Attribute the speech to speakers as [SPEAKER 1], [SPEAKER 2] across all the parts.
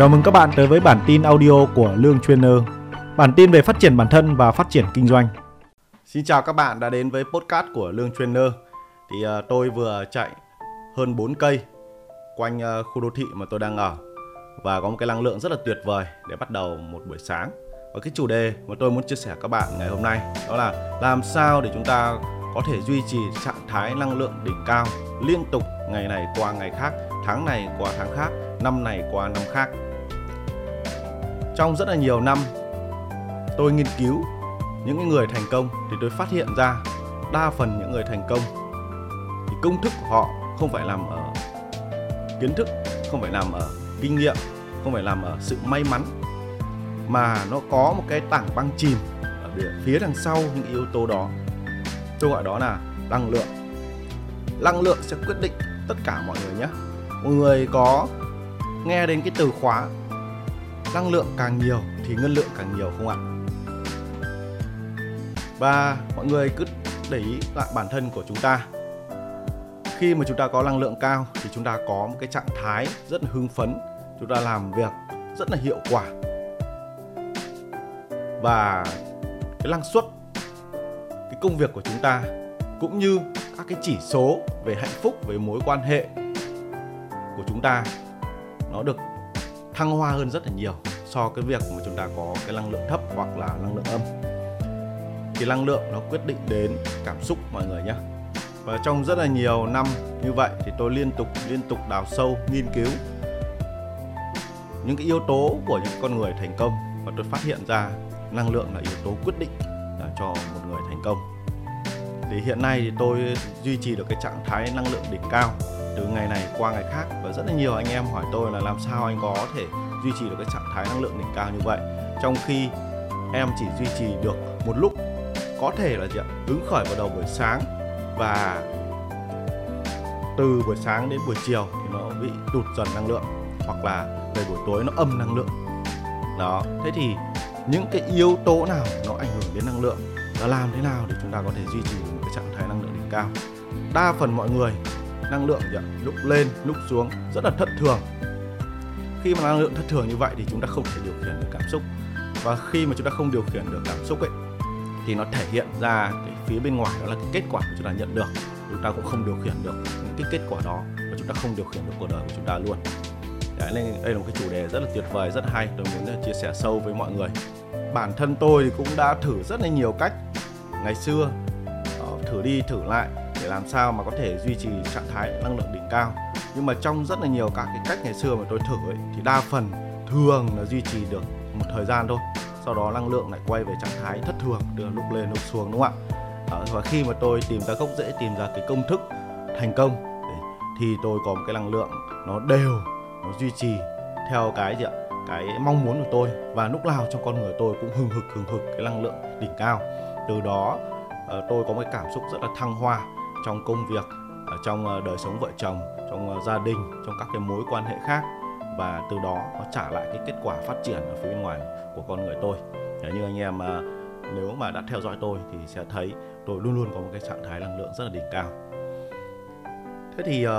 [SPEAKER 1] Chào mừng các bạn tới với bản tin audio của Lương Trainer. Bản tin về phát triển bản thân và phát triển kinh doanh. Xin chào các bạn đã đến với podcast của Lương Trainer. Thì uh, tôi vừa chạy hơn 4 cây quanh uh, khu đô thị mà tôi đang ở và có một cái năng lượng rất là tuyệt vời để bắt đầu một buổi sáng. Và cái chủ đề mà tôi muốn chia sẻ các bạn ngày hôm nay đó là làm sao để chúng ta có thể duy trì trạng thái năng lượng đỉnh cao liên tục ngày này qua ngày khác, tháng này qua tháng khác, năm này qua năm khác. Trong rất là nhiều năm tôi nghiên cứu những người thành công thì tôi phát hiện ra đa phần những người thành công thì công thức của họ không phải nằm ở kiến thức, không phải nằm ở kinh nghiệm, không phải nằm ở sự may mắn mà nó có một cái tảng băng chìm ở phía đằng sau những yếu tố đó. Tôi gọi đó là năng lượng. Năng lượng sẽ quyết định tất cả mọi người nhé. Mọi người có nghe đến cái từ khóa năng lượng càng nhiều thì ngân lượng càng nhiều không ạ? Và mọi người cứ để ý lại bản thân của chúng ta. Khi mà chúng ta có năng lượng cao thì chúng ta có một cái trạng thái rất là hưng phấn, chúng ta làm việc rất là hiệu quả. Và cái năng suất, cái công việc của chúng ta cũng như các cái chỉ số về hạnh phúc, về mối quan hệ của chúng ta nó được thăng hoa hơn rất là nhiều so với việc mà chúng ta có cái năng lượng thấp hoặc là năng lượng âm. Thì năng lượng nó quyết định đến cảm xúc mọi người nhé và trong rất là nhiều năm như vậy thì tôi liên tục liên tục đào sâu, nghiên cứu những cái yếu tố của những con người thành công và tôi phát hiện ra năng lượng là yếu tố quyết định à, cho một người thành công. Thì hiện nay thì tôi duy trì được cái trạng thái năng lượng đỉnh cao từ ngày này qua ngày khác và rất là nhiều anh em hỏi tôi là làm sao anh có thể duy trì được cái trạng thái năng lượng đỉnh cao như vậy. Trong khi em chỉ duy trì được một lúc, có thể là gì ạ? Hứng khởi vào đầu buổi sáng và từ buổi sáng đến buổi chiều thì nó bị tụt dần năng lượng hoặc là về buổi tối nó âm năng lượng. Đó, thế thì những cái yếu tố nào nó ảnh hưởng đến năng lượng và làm thế nào để chúng ta có thể duy trì một cái trạng thái năng lượng đỉnh cao? Đa phần mọi người năng lượng gì lúc lên lúc xuống rất là thất thường. Khi mà năng lượng thất thường như vậy thì chúng ta không thể điều khiển được cảm xúc. Và khi mà chúng ta không điều khiển được cảm xúc ấy thì nó thể hiện ra cái phía bên ngoài đó là cái kết quả mà chúng ta nhận được. Chúng ta cũng không điều khiển được những cái kết quả đó và chúng ta không điều khiển được cuộc đời của chúng ta luôn. Đấy, nên đây là một cái chủ đề rất là tuyệt vời rất hay. Tôi muốn chia sẻ sâu với mọi người. Bản thân tôi thì cũng đã thử rất là nhiều cách. Ngày xưa ờ, thử đi thử lại làm sao mà có thể duy trì trạng thái năng lượng đỉnh cao. Nhưng mà trong rất là nhiều các cái cách ngày xưa mà tôi thử ấy, thì đa phần thường là duy trì được một thời gian thôi. Sau đó năng lượng lại quay về trạng thái thất thường từ lúc lên lúc xuống đúng không ạ? À, và khi mà tôi tìm ra gốc rễ tìm ra cái công thức thành công thì tôi có một cái năng lượng nó đều nó duy trì theo cái gì ạ? Cái mong muốn của tôi. Và lúc nào trong con người tôi cũng hừng hực hừng hực cái năng lượng đỉnh cao. Từ đó ờ, tôi có một cái cảm xúc rất là thăng hoa trong công việc trong ờ, đời sống vợ chồng trong ờ, gia đình trong các cái mối quan hệ khác. Và từ đó nó trả lại cái kết quả phát triển ở phía bên ngoài của con người tôi. Như anh em ờ, nếu mà đã theo dõi tôi thì sẽ thấy tôi luôn luôn có một cái trạng thái năng lượng rất là đỉnh cao. Thế thì uh,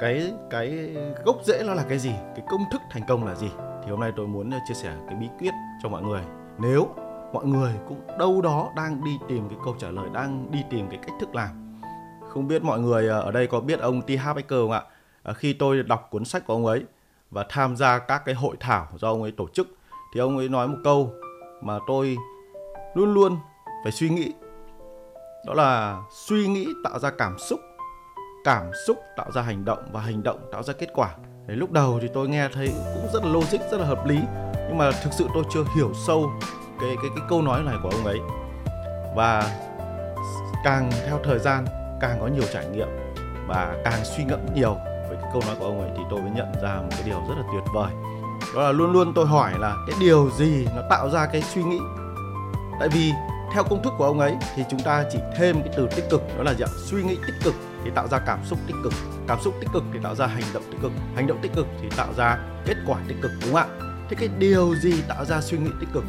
[SPEAKER 1] cái cái gốc rễ nó là cái gì? Cái công thức thành công là gì? Thì hôm nay tôi muốn chia sẻ cái bí quyết cho mọi người. Nếu mọi người cũng đâu đó đang đi tìm cái câu trả lời đang đi tìm cái cách thức làm không biết mọi người à, ở đây có biết ông T. Harv Eker không ạ? À, khi tôi đọc cuốn sách của ông ấy và tham gia các cái hội thảo do ông ấy tổ chức thì ông ấy nói một câu mà tôi luôn luôn phải suy nghĩ. Đó là suy nghĩ tạo ra cảm xúc cảm xúc tạo ra hành động và hành động tạo ra kết quả. Đấy, lúc đầu thì tôi nghe thấy cũng rất là logic rất là hợp lý nhưng mà thực sự tôi chưa hiểu sâu cái cái cái câu nói này của ông ấy. Và càng theo thời gian càng có nhiều trải nghiệm và càng suy ngẫm nhiều về cái câu nói của ông ấy thì tôi mới nhận ra một cái điều rất là tuyệt vời. Đó là luôn luôn tôi hỏi là cái điều gì nó tạo ra cái suy nghĩ? Tại vì theo công thức của ông ấy thì chúng ta chỉ thêm cái từ tích cực đó là dạng suy nghĩ tích cực thì tạo ra cảm xúc tích cực cảm xúc tích cực thì tạo ra hành động tích cực hành động tích cực thì tạo ra kết quả tích cực đúng không ạ? Thế cái điều gì tạo ra suy nghĩ tích cực?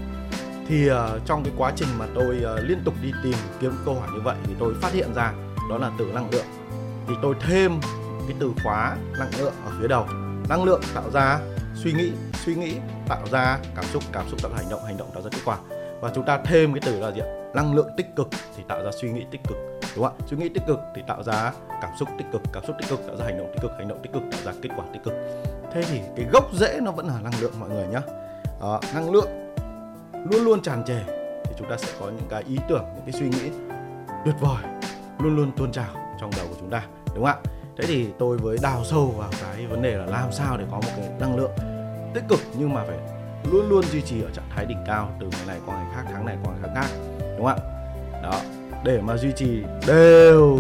[SPEAKER 1] Thì uh, trong cái quá trình mà tôi uh, liên tục đi tìm kiếm câu hỏi như vậy thì tôi phát hiện ra đó là từ năng lượng. Thì tôi thêm cái từ khóa năng lượng ở phía đầu. Năng lượng tạo ra suy nghĩ suy nghĩ tạo ra cảm xúc cảm xúc tạo ra hành động hành động tạo ra kết quả. Và chúng ta thêm cái từ là gì ạ? Năng lượng tích cực thì tạo ra suy nghĩ tích cực, đúng không ạ? Suy nghĩ tích cực thì tạo ra cảm xúc tích cực, cảm xúc tích cực tạo ra hành động tích cực, hành động tích cực tạo ra kết quả tích cực. Thế thì cái gốc rễ nó vẫn là năng lượng mọi người nhé năng lượng luôn luôn tràn trề thì chúng ta sẽ có những cái ý tưởng, những cái suy nghĩ tuyệt vời luôn luôn tuôn trào trong đầu của chúng ta, đúng không ạ? Thế thì tôi với đào sâu vào cái vấn đề là làm sao để có một cái năng lượng tích cực nhưng mà phải luôn luôn duy trì ở trạng thái đỉnh cao từ ngày này qua ngày khác, tháng này qua ngày khác đúng không ạ? Đó, để mà duy trì đều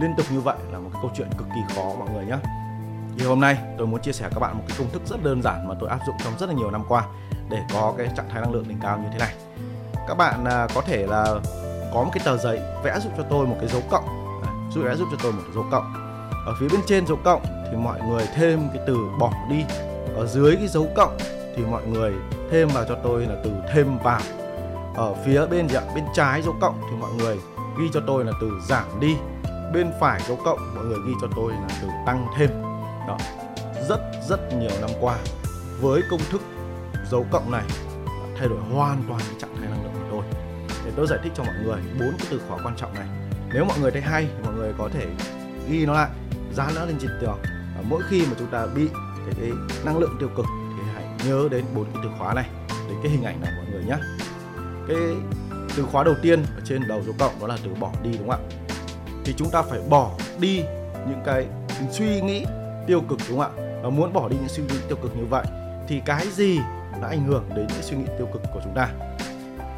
[SPEAKER 1] liên tục như vậy là một cái câu chuyện cực kỳ khó mọi người nhé thì hôm nay tôi muốn chia sẻ các bạn một cái công thức rất đơn giản mà tôi áp dụng trong rất là nhiều năm qua để có cái trạng thái năng lượng đỉnh cao như thế này. Các bạn à, có thể là có một cái tờ giấy vẽ giúp cho tôi một cái dấu cộng. Giúp vẽ giúp cho tôi một cái dấu cộng. Ở phía bên trên dấu cộng thì mọi người thêm cái từ bỏ đi. Ở dưới cái dấu cộng thì mọi người thêm vào cho tôi là từ thêm vào. Ở phía bên dạ, bên trái dấu cộng thì mọi người ghi cho tôi là từ giảm đi. Bên phải dấu cộng mọi người ghi cho tôi là từ tăng thêm. Đó. Rất rất nhiều năm qua với công thức dấu cộng này thay đổi hoàn toàn cái trạng thái năng lượng để tôi giải thích cho mọi người bốn cái từ khóa quan trọng này. Nếu mọi người thấy hay thì mọi người có thể ghi nó lại dán nó lên trên tường. Và mỗi khi mà chúng ta bị cái, cái năng lượng tiêu cực thì hãy nhớ đến bốn cái từ khóa này đến cái hình ảnh này mọi người nhé. Cái từ khóa đầu tiên ở trên đầu dấu cộng đó là từ bỏ đi đúng không ạ? Thì chúng ta phải bỏ đi những cái suy nghĩ tiêu cực đúng không ạ? Và muốn bỏ đi những suy nghĩ tiêu cực như vậy thì cái gì đã ảnh hưởng đến những suy nghĩ tiêu cực của chúng ta?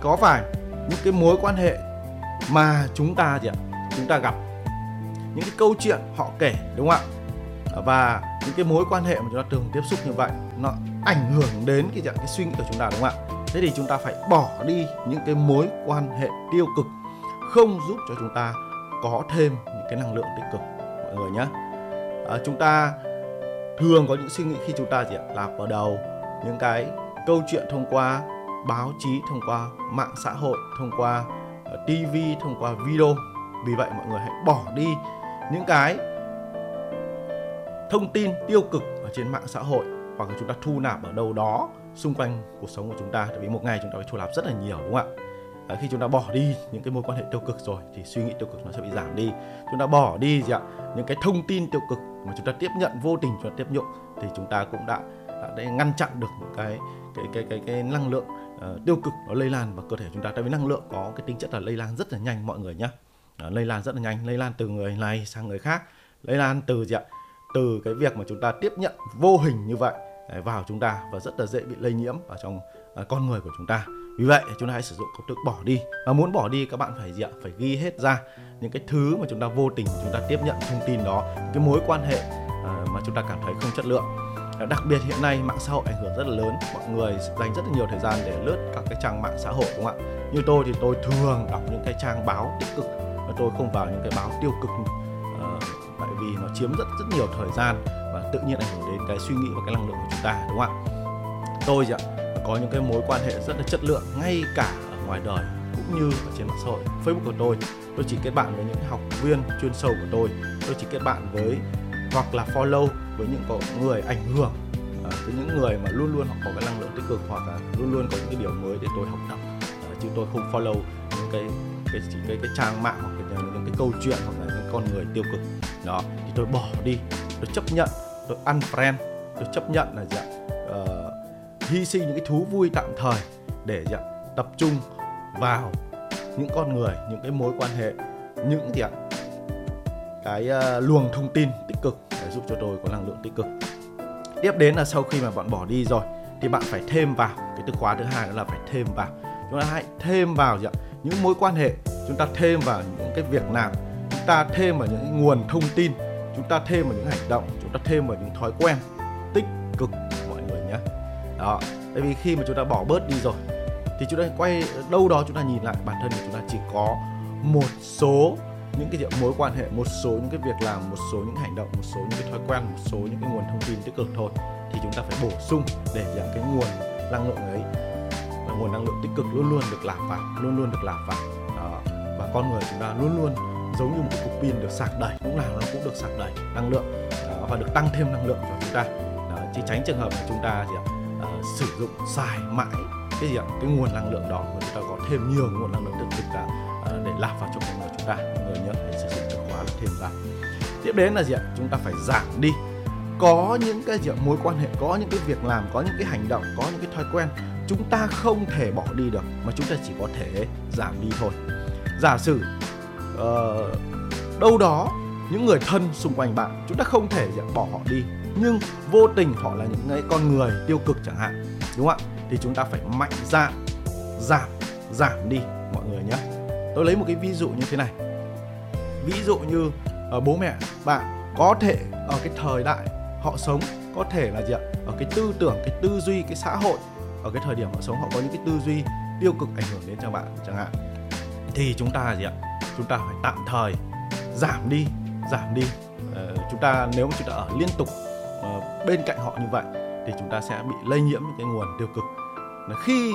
[SPEAKER 1] Có phải những cái mối quan hệ mà chúng ta gì ạ? Chúng ta gặp. Những cái câu chuyện họ kể đúng không ạ? Và những cái mối quan hệ mà chúng ta thường tiếp xúc như vậy nó ảnh hưởng đến cái dạng cái suy nghĩ của chúng ta đúng không ạ? Thế thì chúng ta phải bỏ đi những cái mối quan hệ tiêu cực không giúp cho chúng ta có thêm những cái năng lượng tích cực mọi người nhé à, chúng ta thường có những suy nghĩ khi chúng ta gì ạ? Lạp vào đầu những cái câu chuyện thông qua báo chí thông qua mạng xã hội thông qua ờ, TV thông qua video. Vì vậy mọi người hãy bỏ đi những cái thông tin tiêu cực ở trên mạng xã hội hoặc là chúng ta thu nạp ở đâu đó xung quanh cuộc sống của chúng ta. Tại vì một ngày chúng ta phải thu nạp rất là nhiều đúng không ạ? À, khi chúng ta bỏ đi những cái mối quan hệ tiêu cực rồi thì suy nghĩ tiêu cực nó sẽ bị giảm đi. Chúng ta bỏ đi gì ạ? Những cái thông tin tiêu cực mà chúng ta tiếp nhận vô tình chúng ta tiếp nhận thì chúng ta cũng đã, Ờ, đã, đã ngăn chặn được những cái cái cái cái cái năng lượng uh, tiêu cực nó lây lan vào cơ thể chúng ta. Tại vì năng lượng có cái tính chất là lây lan rất là nhanh mọi người nhé uh, lây lan rất là nhanh lây lan từ người này sang người khác lây lan từ gì ạ? Từ cái việc mà chúng ta tiếp nhận vô hình như vậy vào chúng ta và rất là dễ bị lây nhiễm ở trong uh, con người của chúng ta. Vì vậy chúng ta hãy sử dụng công thức bỏ đi. Và muốn bỏ đi các bạn phải gì ạ? Phải ghi hết ra những cái thứ mà chúng ta vô tình chúng ta tiếp nhận thông tin đó cái mối quan hệ uh, mà chúng ta cảm thấy không chất lượng. Ờ, đặc biệt hiện nay mạng xã hội ảnh hưởng rất là lớn. Mọi người dành rất là nhiều thời gian để lướt các cái trang mạng xã hội đúng không ạ? Như tôi thì tôi thường đọc những cái trang báo tích cực và tôi không vào những cái báo tiêu cực. Uh, tại vì nó chiếm rất rất nhiều thời gian và tự nhiên ảnh hưởng đến cái suy nghĩ và cái năng lượng của chúng ta đúng không ạ? Tôi thì ạ có những cái mối quan hệ rất là chất lượng ngay cả ở ngoài đời cũng như ở trên mạng xã hội. Facebook của tôi tôi chỉ kết bạn với những học viên chuyên sâu của tôi. Tôi chỉ kết bạn với hoặc là follow với những người ảnh hưởng. Ờ, với những người mà luôn luôn họ có cái năng lượng tích cực hoặc là luôn luôn có những cái điều mới để tôi học tập. Ờ, chứ tôi không follow những cái cái cái cái cái trang mạng hoặc là những cái câu chuyện hoặc là những con người tiêu cực. Đó thì tôi bỏ đi. Tôi chấp nhận tôi unfriend. Tôi chấp nhận là gì ạ uh, hy sinh những cái thú vui tạm thời để gì ạ tập trung vào những con người những cái mối quan hệ những gì ạ cái uh, luồng thông tin giúp cho tôi có năng lượng tích cực. Tiếp đến là sau khi mà bạn bỏ đi rồi, thì bạn phải thêm vào, cái từ khóa thứ hai đó là phải thêm vào. Chúng ta hãy thêm vào gì ạ? Những mối quan hệ, chúng ta thêm vào những cái việc làm, chúng ta thêm vào những nguồn thông tin, chúng ta thêm vào những hành động, chúng ta thêm vào những thói quen tích cực, mọi người nhé. Đó, tại vì khi mà chúng ta bỏ bớt đi rồi, thì chúng ta quay, đâu đó chúng ta nhìn lại bản thân của chúng ta chỉ có một số những cái mối quan hệ một số những cái việc làm một số những hành động một số những cái thói quen một số những cái nguồn thông tin tích cực thôi thì chúng ta phải bổ sung để giảm cái nguồn năng lượng ấy là nguồn năng lượng tích cực luôn luôn được làm vào luôn luôn được làm vào đó. và con người chúng ta luôn luôn giống như một cái cục pin được sạc đầy lúc nào nó cũng được sạc đầy năng lượng đó, và được tăng thêm năng lượng cho chúng ta đó. chỉ tránh trường hợp là chúng ta gì ạ uh, sử dụng xài mãi cái gì ạ cái nguồn năng lượng đó và chúng ta có thêm nhiều nguồn năng lượng tích cực cả lạc vào trong con của chúng ta. Mọi người nhớ phải sử dụng từ khóa là thêm vào. Tiếp đến là gì ạ? Chúng ta phải giảm đi. Có những cái gì ạ? mối quan hệ có những cái việc làm có những cái hành động có những cái thói quen chúng ta không thể bỏ đi được mà chúng ta chỉ có thể giảm đi thôi. Giả sử uh, đâu đó những người thân xung quanh bạn chúng ta không thể bỏ họ đi. Nhưng vô tình họ là những cái con người tiêu cực chẳng hạn đúng không ạ? Thì chúng ta phải mạnh dạn giảm giảm đi mọi người nhé tôi lấy một cái ví dụ như thế này. Ví dụ như uh, bố mẹ bạn có thể ở cái thời đại họ sống có thể là gì ạ? Ở cái tư tưởng cái tư duy cái xã hội ở cái thời điểm họ sống họ có những cái tư duy tiêu cực ảnh hưởng đến cho bạn chẳng hạn. Thì chúng ta gì ạ? Chúng ta phải tạm thời giảm đi giảm đi. Uh, chúng ta nếu mà chúng ta ở liên tục uh, bên cạnh họ như vậy thì chúng ta sẽ bị lây nhiễm những cái nguồn tiêu cực. Khi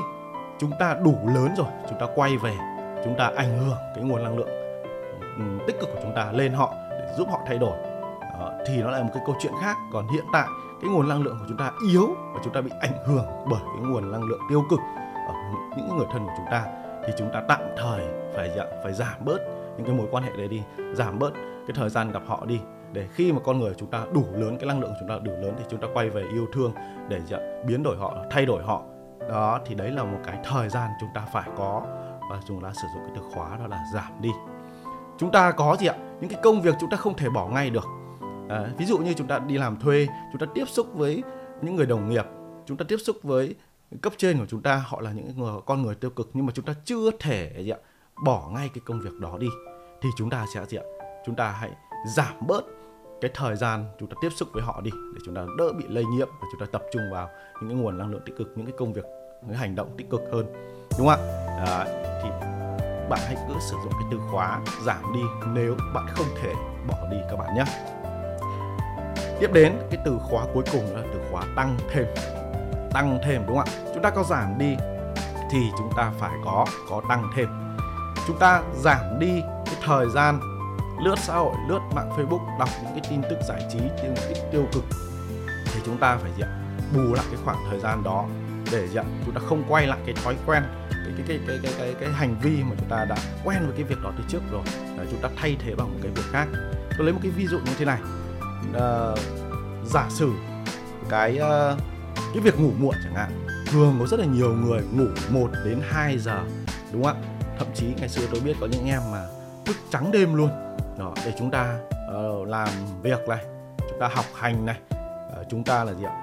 [SPEAKER 1] chúng ta đủ lớn rồi chúng ta quay về chúng ta ảnh hưởng cái nguồn năng lượng ừ, tích cực của chúng ta lên họ để giúp họ thay đổi. Ờ, thì nó là một cái câu chuyện khác. Còn hiện tại, cái nguồn năng lượng của chúng ta yếu và chúng ta bị ảnh hưởng bởi cái nguồn năng lượng tiêu cực ở những người thân của chúng ta, thì chúng ta tạm thời phải dạ, phải giảm bớt những cái mối quan hệ đấy đi, giảm bớt cái thời gian gặp họ đi. Để khi mà con người chúng ta đủ lớn, cái năng lượng của chúng ta đủ lớn thì chúng ta quay về yêu thương để dạ, biến đổi họ, thay đổi họ. Đó, thì đấy là một cái thời gian chúng ta phải có và chúng ta sử dụng cái từ khóa đó là giảm đi chúng ta có gì ạ những cái công việc chúng ta không thể bỏ ngay được à, ví dụ như chúng ta đi làm thuê chúng ta tiếp xúc với những người đồng nghiệp chúng ta tiếp xúc với cấp trên của chúng ta họ là những người con người tiêu cực nhưng mà chúng ta chưa thể gì ạ bỏ ngay cái công việc đó đi thì chúng ta sẽ gì ạ chúng ta hãy giảm bớt cái thời gian chúng ta tiếp xúc với họ đi để chúng ta đỡ bị lây nhiễm và chúng ta tập trung vào những cái nguồn năng lượng tích cực những cái công việc những cái hành động tích cực hơn đúng không ạ? Ờ, thì bạn hãy cứ sử dụng cái từ khóa giảm đi nếu bạn không thể bỏ đi các bạn nhé. Tiếp đến, cái từ khóa cuối cùng là từ khóa tăng thêm. Tăng thêm, đúng không ạ? Chúng ta có giảm đi thì chúng ta phải có có tăng thêm. Chúng ta giảm đi cái thời gian lướt xã hội, lướt mạng facebook, đọc những cái tin tức giải trí, những cái tiêu cực thì chúng ta phải gì ạ? Bù lại cái khoảng thời gian đó để gì chúng ta không quay lại cái thói quen cái cái cái cái cái cái, cái hành vi mà chúng ta đã quen với cái việc đó từ trước rồi. Để chúng ta thay thế bằng một cái việc khác. Tôi lấy một cái ví dụ như thế này. À, giả sử cái uh, cái việc ngủ muộn chẳng hạn thường có rất là nhiều người ngủ 1 đến 2 giờ đúng không ạ? Thậm chí ngày xưa tôi biết có những em mà thức trắng đêm luôn. Đó để chúng ta uh, làm việc này chúng ta học hành này uh, chúng ta là gì ạ?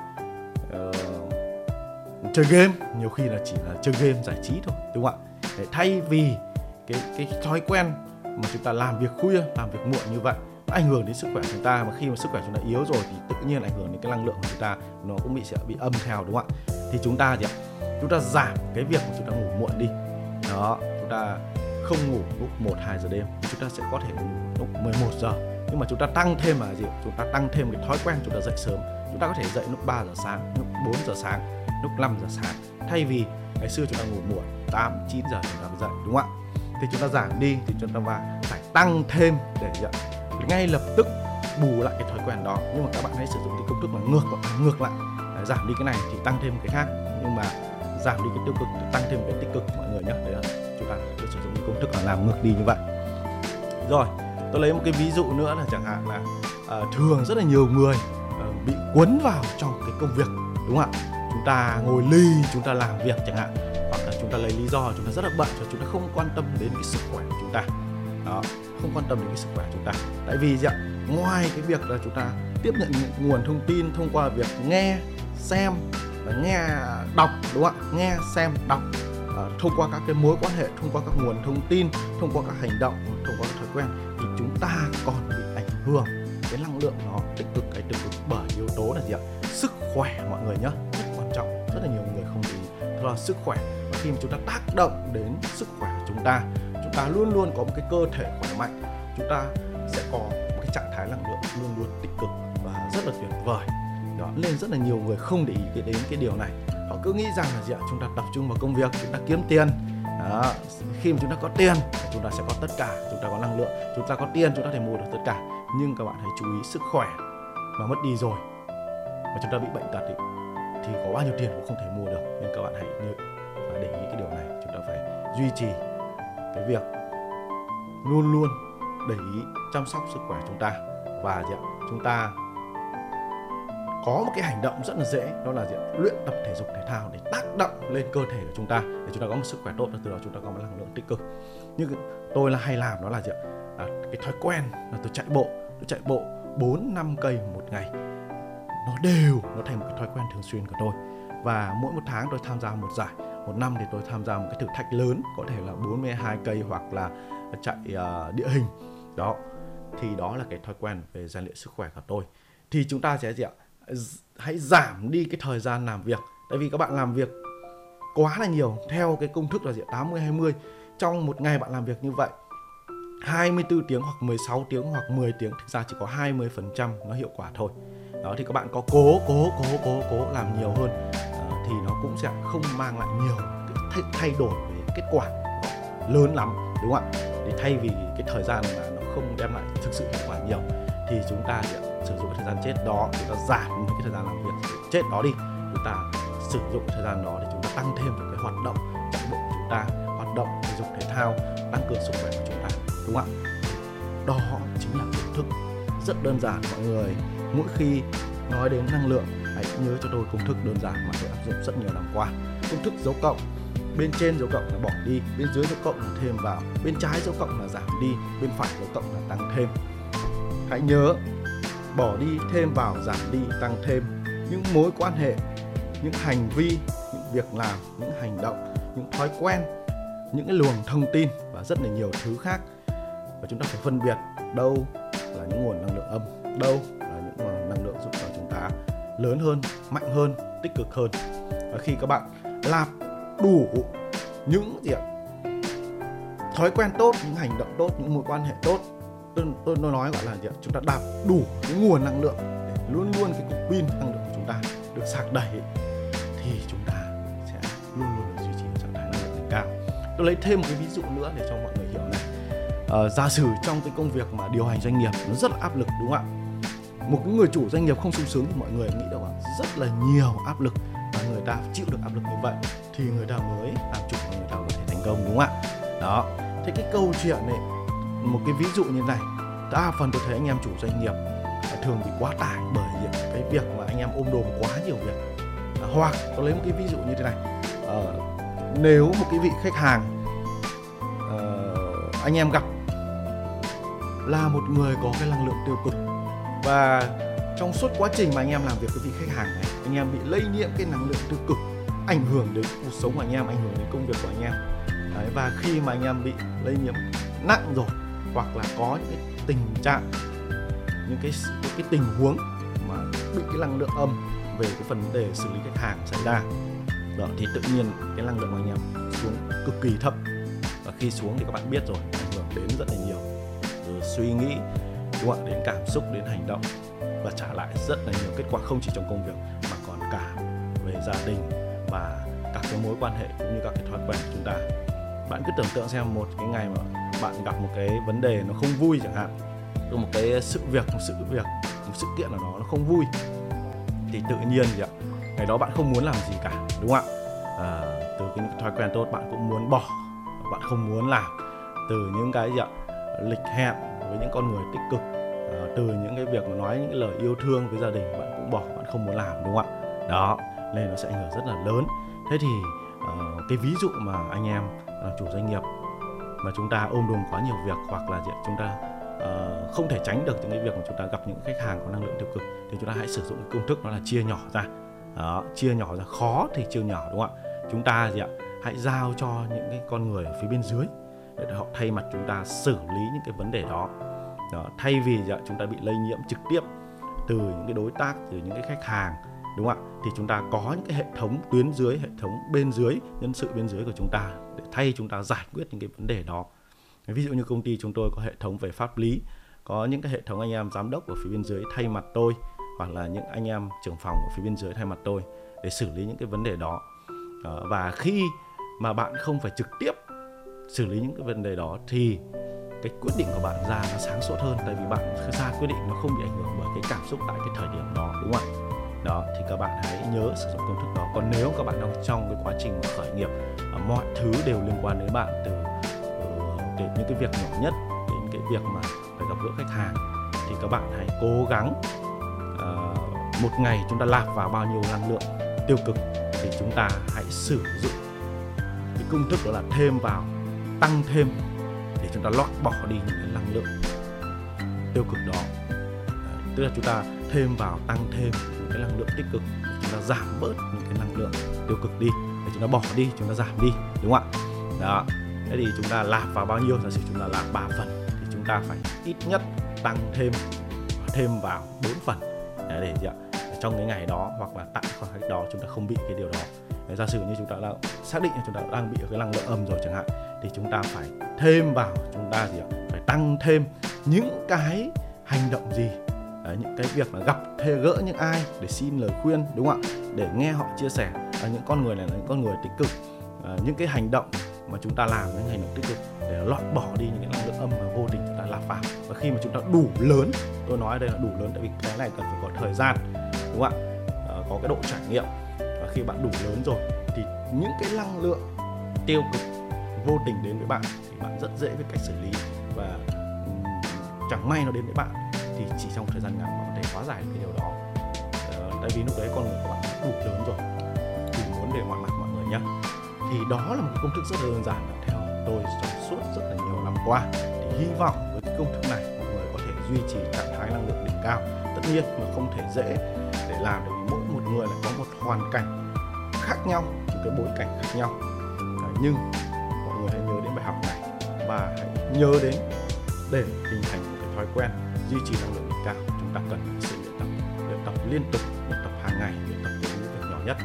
[SPEAKER 1] Chơi game, nhiều khi là chỉ là chơi game giải trí thôi, đúng không ạ? Để thay vì cái cái thói quen mà chúng ta làm việc khuya, làm việc muộn như vậy, nó ảnh hưởng đến sức khỏe chúng ta. Mà khi mà sức khỏe chúng ta yếu rồi thì tự nhiên ảnh hưởng đến cái năng lượng của chúng ta, nó cũng bị, sẽ bị âm theo, đúng không ạ? Thì chúng ta gì ạ, chúng ta giảm cái việc mà chúng ta ngủ muộn đi. Đó, chúng ta không ngủ lúc 1 2 giờ đêm, chúng ta sẽ có thể ngủ lúc 11 giờ. Nhưng mà chúng ta tăng thêm là gì chúng ta tăng thêm cái thói quen chúng ta dậy sớm. Chúng ta có thể dậy lúc 3 giờ sáng, lúc 4 giờ sáng lúc 5 giờ sáng. Thay vì ngày xưa chúng ta ngủ muộn 8 9 giờ chúng ta dậy đúng không ạ? Thì chúng ta giảm đi thì chúng ta phải tăng thêm để gì ngay lập tức bù lại cái thói quen đó. Nhưng mà các bạn hãy sử dụng cái công thức là ngược ngược lại. Giảm đi cái này thì tăng thêm cái khác. Nhưng mà giảm đi cái tiêu cực tăng thêm cái tích cực mọi người nhé. Đấy là chúng ta cứ sử dụng cái công thức là làm ngược đi như vậy. Rồi tôi lấy một cái ví dụ nữa là chẳng hạn là à, thường rất là nhiều người à, bị cuốn vào trong cái công việc đúng không ạ? Chúng ta ngồi ly chúng ta làm việc chẳng hạn. Hoặc là chúng ta lấy lý do chúng ta rất là bận cho chúng ta không quan tâm đến cái sức khỏe của chúng ta. Đó không quan tâm đến cái sức khỏe của chúng ta. Tại vì gì ạ? Ngoài cái việc là chúng ta tiếp nhận những nguồn thông tin thông qua việc nghe xem và nghe đọc đúng không ạ? Nghe xem đọc à, thông qua các cái mối quan hệ thông qua các nguồn thông tin thông qua các hành động thông qua các thói quen thì chúng ta còn bị ảnh hưởng cái năng lượng nó tích cực hay tiêu cực bởi yếu tố là gì ạ? Sức khỏe mọi người nhé rất là nhiều người không để đó là sức khỏe và khi mà chúng ta tác động đến sức khỏe của chúng ta chúng ta luôn luôn có một cái cơ thể khỏe mạnh chúng ta sẽ có một cái trạng thái năng lượng luôn luôn tích cực và rất là tuyệt vời đó nên rất là nhiều người không để ý cái đến cái điều này họ cứ nghĩ rằng là gì ạ chúng ta tập trung vào công việc chúng ta kiếm tiền đó. khi mà chúng ta có tiền chúng ta sẽ có tất cả chúng ta có năng lượng chúng ta có tiền chúng ta thể mua được tất cả nhưng các bạn hãy chú ý sức khỏe mà mất đi rồi mà chúng ta bị bệnh tật thì, thì có bao nhiêu tiền cũng không thể mua được nên các bạn hãy nhớ và để ý cái điều này chúng ta phải duy trì cái việc luôn luôn để ý chăm sóc sức khỏe chúng ta và gì ạ? chúng ta có một cái hành động rất là dễ đó là gì ạ? luyện tập thể dục thể thao để tác động lên cơ thể của chúng ta để chúng ta có một sức khỏe tốt và từ đó chúng ta có một năng lượng tích cực như tôi là hay làm đó là gì ạ? À, cái thói quen là tôi chạy bộ tôi chạy bộ 4 năm cây một ngày nó đều nó thành một cái thói quen thường xuyên của tôi. Và mỗi một tháng tôi tham gia một giải một năm thì tôi tham gia một cái thử thách lớn có thể là 42 cây hoặc là chạy uh, địa hình. Đó thì đó là cái thói quen về rèn luyện sức khỏe của tôi. Thì chúng ta sẽ gì ạ? Hãy giảm đi cái thời gian làm việc. Tại vì các bạn làm việc quá là nhiều theo cái công thức là gì 80 20 trong một ngày bạn làm việc như vậy 24 tiếng hoặc 16 tiếng hoặc 10 tiếng thực ra chỉ có 20% nó hiệu quả thôi đó thì các bạn có cố cố cố cố cố làm nhiều hơn uh, thì nó cũng sẽ không mang lại nhiều cái thay đổi về kết quả lớn lắm đúng không ạ? Thì thay vì cái thời gian mà nó không đem lại thực sự hiệu quả nhiều thì chúng ta sẽ sử dụng thời gian chết đó chúng ta giảm những cái thời gian làm việc chết đó đi. Chúng ta sử dụng thời gian đó để chúng ta tăng thêm một cái hoạt động chạy bộ của chúng ta hoạt động thể dục thể thao tăng cường sức khỏe của chúng ta đúng không ạ? Đó chính là kiến thức rất đơn giản mọi người mỗi khi nói đến năng lượng, hãy nhớ cho tôi công thức đơn giản mà tôi áp dụng rất nhiều năm qua. Công thức dấu cộng, bên trên dấu cộng là bỏ đi, bên dưới dấu cộng là thêm vào, bên trái dấu cộng là giảm đi, bên phải dấu cộng là tăng thêm. Hãy nhớ, bỏ đi, thêm vào, giảm đi, tăng thêm. Những mối quan hệ, những hành vi, những việc làm, những hành động, những thói quen, những cái luồng thông tin và rất là nhiều thứ khác. Và chúng ta phải phân biệt đâu là những nguồn năng lượng âm, đâu lớn hơn mạnh hơn tích cực hơn. Và khi các bạn làm đủ những gì ạ thói quen tốt những hành động tốt những mối quan hệ tốt tôi tôi nói gọi là gì ạ chúng ta đạt đủ cái nguồn năng lượng để luôn luôn cái cục pin năng lượng của chúng ta được sạc đầy thì chúng ta sẽ luôn luôn duy trì trạng thái năng lượng cao. Tôi lấy thêm một cái ví dụ nữa để cho mọi người hiểu này. À, giả sử trong cái công việc mà điều hành doanh nghiệp nó rất là áp lực đúng không ạ? Một cái người chủ doanh nghiệp không sung sướng thì mọi người nghĩ đâu rất là nhiều áp lực và người ta chịu được áp lực như vậy thì người ta mới làm chủ và người ta có thể thành công đúng không ạ? Đó. Thế cái câu chuyện này một cái ví dụ như này. Đa phần tôi thấy anh em chủ doanh nghiệp thường bị quá tải bởi cái việc mà anh em ôm đồm quá nhiều việc. À, hoặc tôi lấy một cái ví dụ như thế này. Ờ, nếu một cái vị khách hàng uh, anh em gặp là một người có cái năng lượng tiêu cực và trong suốt quá trình mà anh em làm việc với vị khách hàng này anh em bị lây nhiễm cái năng lượng tiêu cực ảnh hưởng đến cuộc sống của anh em ảnh hưởng đến công việc của anh em. Đấy, và khi mà anh em bị lây nhiễm nặng rồi hoặc là có những cái tình trạng những cái những cái tình huống mà bị cái năng lượng âm về cái vấn đề xử lý khách hàng xảy ra đó thì tự nhiên cái năng lượng của anh em xuống cực kỳ thấp. Và khi xuống thì các bạn biết rồi ảnh hưởng đến rất là nhiều. Rồi suy nghĩ đúng không? đến cảm xúc đến hành động và trả lại rất là nhiều kết quả không chỉ trong công việc mà còn cả về gia đình và các cái mối quan hệ cũng như các cái thói quen của chúng ta bạn cứ tưởng tượng xem một cái ngày mà bạn gặp một cái vấn đề nó không vui chẳng hạn một cái sự việc một sự việc một sự kiện nào đó nó không vui thì tự nhiên gì ạ ngày đó bạn không muốn làm gì cả đúng không ạ à, từ cái thói quen tốt bạn cũng muốn bỏ bạn không muốn làm từ những cái gì ạ lịch hẹn với những con người tích cực. À, từ những cái việc mà nói những cái lời yêu thương với gia đình bạn cũng bỏ bạn không muốn làm đúng không ạ? Đó nên nó sẽ ảnh hưởng rất là lớn. Thế thì uh, cái ví dụ mà anh em uh, chủ doanh nghiệp mà chúng ta ôm đồm quá nhiều việc hoặc là chúng ta uh, không thể tránh được những cái việc mà chúng ta gặp những khách hàng có năng lượng tiêu cực thì chúng ta hãy sử dụng công thức đó là chia nhỏ ra. Đó, chia nhỏ ra khó thì chia nhỏ đúng không ạ? Chúng ta gì ạ? Hãy giao cho những cái con người ở phía bên dưới để họ thay mặt chúng ta xử lý những cái vấn đề đó, đó thay vì dạ, chúng ta bị lây nhiễm trực tiếp từ những cái đối tác từ những cái khách hàng đúng không ạ? Thì chúng ta có những cái hệ thống tuyến dưới hệ thống bên dưới nhân sự bên dưới của chúng ta để thay chúng ta giải quyết những cái vấn đề đó. Ví dụ như công ty chúng tôi có hệ thống về pháp lý có những cái hệ thống anh em giám đốc ở phía bên dưới thay mặt tôi hoặc là những anh em trưởng phòng ở phía bên dưới thay mặt tôi để xử lý những cái vấn đề đó. Ờ, và khi mà bạn không phải trực tiếp xử lý những cái vấn đề đó thì cái quyết định của bạn ra nó sáng suốt hơn. Tại vì bạn ra quyết định nó không bị ảnh hưởng bởi cái cảm xúc tại cái thời điểm đó đúng không ạ? Đó thì các bạn hãy nhớ sử dụng công thức đó. Còn nếu các bạn đang trong cái quá trình khởi nghiệp mọi thứ đều liên quan đến bạn từ ờ, đến những cái việc nhỏ nhất đến cái việc mà phải gặp gỡ khách hàng thì các bạn hãy cố gắng uh, một ngày chúng ta lạp vào bao nhiêu năng lượng tiêu cực thì chúng ta hãy sử dụng cái công thức đó là thêm vào tăng thêm để chúng ta loại bỏ đi những cái năng lượng tiêu cực đó. Tức là chúng ta thêm vào tăng thêm những cái năng lượng tích cực để chúng ta giảm bớt những cái năng lượng tiêu cực đi. Để chúng ta bỏ đi chúng ta giảm đi đúng không ạ? Đó. Thế thì chúng ta lạp vào bao nhiêu? Giả sử chúng ta lạp 3 phần thì chúng ta phải ít nhất tăng thêm thêm vào 4 phần. Để, để gì ạ? Trong cái ngày đó hoặc là tại khoảng cách đó chúng ta không bị cái điều đó giả sử như chúng ta đã xác định là chúng ta đang bị ở cái năng lượng âm rồi chẳng hạn thì chúng ta phải thêm vào chúng ta gì ạ? Phải tăng thêm những cái hành động gì? Đấy, những cái việc là gặp thê gỡ những ai để xin lời khuyên đúng không ạ? Để nghe họ chia sẻ. À, những con người này là những con người tích cực. À, những cái hành động mà chúng ta làm những hành động tích cực để loại bỏ đi những cái năng lượng âm mà vô tình chúng ta làm vào. Và khi mà chúng ta đủ lớn tôi nói đây là đủ lớn tại vì cái này cần phải có thời gian đúng không ạ? À, có cái độ trải nghiệm khi bạn đủ lớn rồi, thì những cái năng lượng tiêu cực vô tình đến với bạn thì bạn rất dễ với cách xử lý. Và chẳng may nó đến với bạn thì chỉ trong thời gian ngắn bạn có thể hóa giải được cái điều đó. Ờ, tại vì lúc đấy con người của bạn đủ lớn rồi đủ muốn để mọi mặt mọi người nhé thì đó là một cái công thức rất là đơn giản theo tôi trong suốt rất là nhiều năm qua, thì hy vọng với cái công thức này mọi người có thể duy trì trạng thái năng lượng đỉnh cao. Tất nhiên mà không thể dễ để làm được người lại có một hoàn cảnh khác nhau một cái bối cảnh khác nhau. Đấy, nhưng mọi người hãy nhớ đến bài học này và hãy nhớ đến để hình thành một cái thói quen duy trì năng lượng cao. Chúng ta cần sự luyện tập luyện tập liên tục luyện tập hàng ngày luyện tập những việc nhỏ nhất.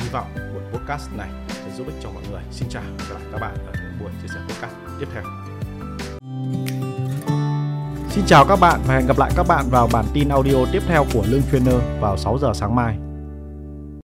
[SPEAKER 1] Hy vọng buổi podcast này sẽ giúp ích cho mọi người. Xin chào và gặp lại các bạn ở những buổi chia sẻ podcast tiếp theo.
[SPEAKER 2] Xin chào các bạn và hẹn gặp lại các bạn vào bản tin audio tiếp theo của Lương Trainer vào 6 giờ sáng mai.